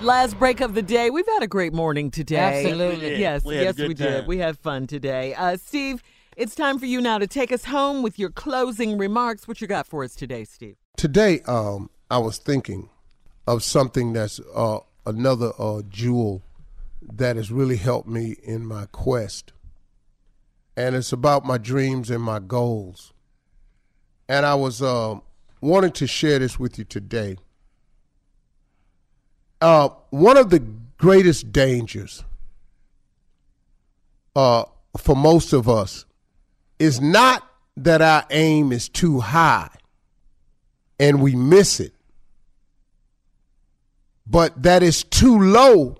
Last break of the day. We've had a great morning today. Absolutely. Yes, We yes, we time. did. We had fun today. Uh, Steve, it's time for you now to take us home with your closing remarks. What you got for us today, Steve? Today, um, I was thinking of something that's uh, another uh, jewel that has really helped me in my quest. And it's about my dreams and my goals. And I was uh, wanting to share this with you today. Uh, one of the greatest dangers uh, for most of us is not that our aim is too high and we miss it, but that is too low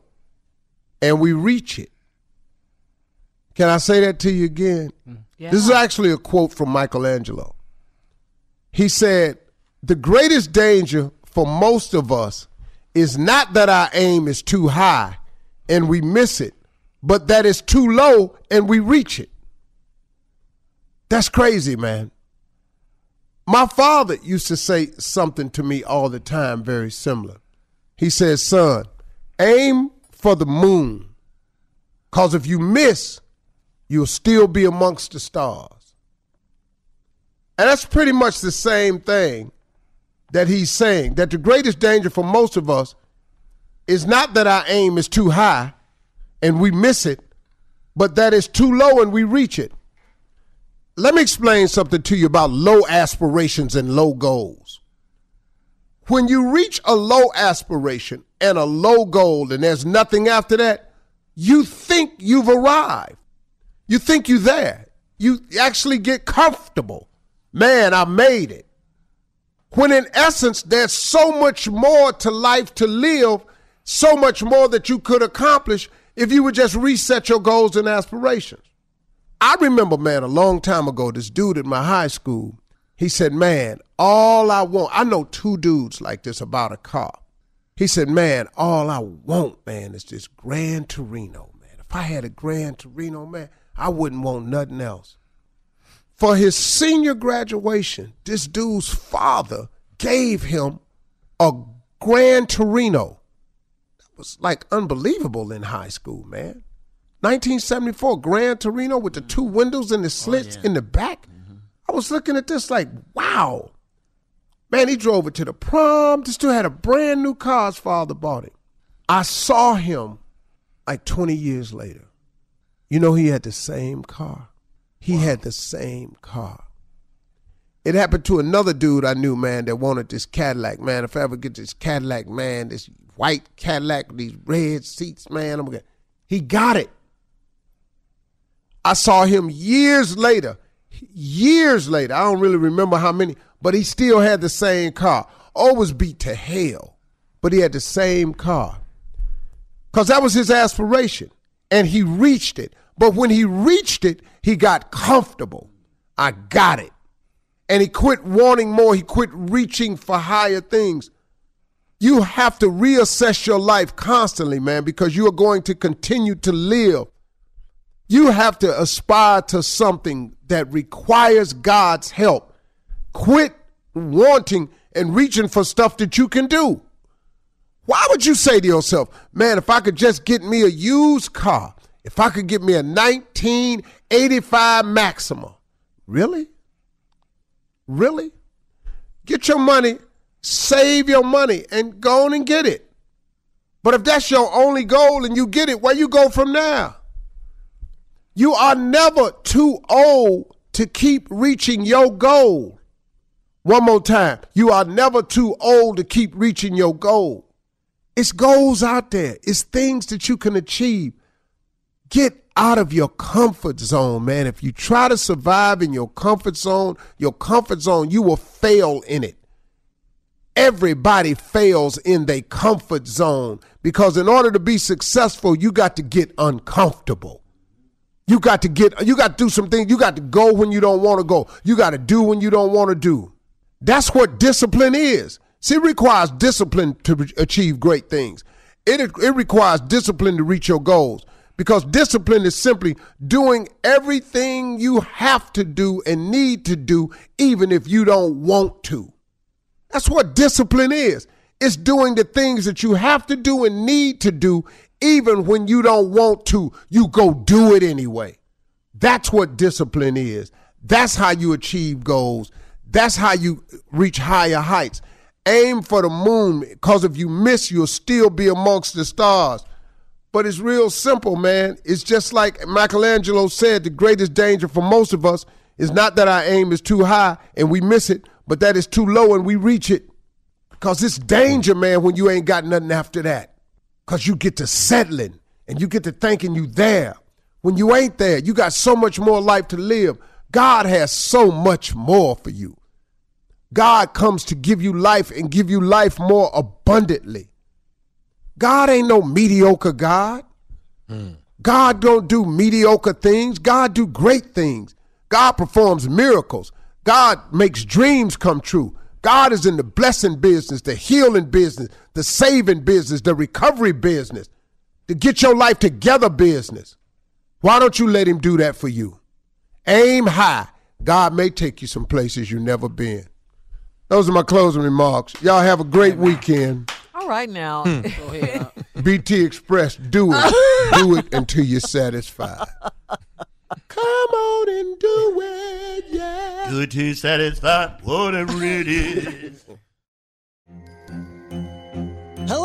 and we reach it. Can I say that to you again? This is actually a quote from Michelangelo. He said, The greatest danger for most of us is not that our aim is too high and we miss it, but that it's too low and we reach it. That's crazy, man. My father used to say something to me all the time, very similar. He says, Son, aim for the moon, because if you miss, you'll still be amongst the stars. And that's pretty much the same thing that he's saying that the greatest danger for most of us is not that our aim is too high and we miss it, but that it's too low and we reach it. Let me explain something to you about low aspirations and low goals. When you reach a low aspiration and a low goal and there's nothing after that, you think you've arrived. You think you're there. You actually get comfortable. Man, I made it. When in essence, there's so much more to life to live, so much more that you could accomplish if you would just reset your goals and aspirations. I remember, man, a long time ago, this dude at my high school, he said, Man, all I want, I know two dudes like this about a car. He said, Man, all I want, man, is this Grand Torino, man. If I had a Grand Torino, man, I wouldn't want nothing else. For his senior graduation, this dude's father gave him a Grand Torino. That was like unbelievable in high school, man. 1974, Grand Torino with the two windows and the slits oh, yeah. in the back. Mm-hmm. I was looking at this like, wow. Man, he drove it to the prom. This dude had a brand new car. His father bought it. I saw him like 20 years later. You know, he had the same car. He wow. had the same car. It happened to another dude I knew, man, that wanted this Cadillac. Man, if I ever get this Cadillac, man, this white Cadillac, with these red seats, man, I'm gonna. He got it. I saw him years later. Years later, I don't really remember how many, but he still had the same car. Always beat to hell, but he had the same car. Because that was his aspiration, and he reached it. But when he reached it, he got comfortable. I got it and he quit wanting more. He quit reaching for higher things. You have to reassess your life constantly, man, because you are going to continue to live. You have to aspire to something that requires God's help. Quit wanting and reaching for stuff that you can do. Why would you say to yourself, man, if I could just get me a used car, if I could get me a 1985 Maxima, really? Really? Get your money, save your money, and go on and get it. But if that's your only goal and you get it, where you go from there? You are never too old to keep reaching your goal. One more time. You are never too old to keep reaching your goal. It's goals out there. It's things that you can achieve. Get out of your comfort zone, man. If you try to survive in your comfort zone, your comfort zone, you will fail in it. Everybody fails in their comfort zone because in order to be successful, you got to get uncomfortable. You got to get you got to do some things. You got to go when you don't want to go. You got to do when you don't want to do. That's what discipline is. See, it requires discipline to achieve great things. It, it requires discipline to reach your goals because discipline is simply doing everything you have to do and need to do, even if you don't want to. That's what discipline is. It's doing the things that you have to do and need to do, even when you don't want to. You go do it anyway. That's what discipline is. That's how you achieve goals. That's how you reach higher heights. Aim for the moon, because if you miss, you'll still be amongst the stars. But it's real simple, man. It's just like Michelangelo said the greatest danger for most of us is not that our aim is too high and we miss it, but that it's too low and we reach it. Because it's danger, man, when you ain't got nothing after that. Because you get to settling and you get to thinking you there. When you ain't there, you got so much more life to live. God has so much more for you. God comes to give you life and give you life more abundantly. God ain't no mediocre God. Mm. God don't do mediocre things. God do great things. God performs miracles. God makes dreams come true. God is in the blessing business, the healing business, the saving business, the recovery business, the get your life together business. Why don't you let him do that for you? Aim high. God may take you some places you've never been. Those are my closing remarks. Y'all have a great weekend. All right now. Hmm. BT Express, do it. do it until you're satisfied. Come on and do it, yeah. Good to satisfy whatever it is. Hello,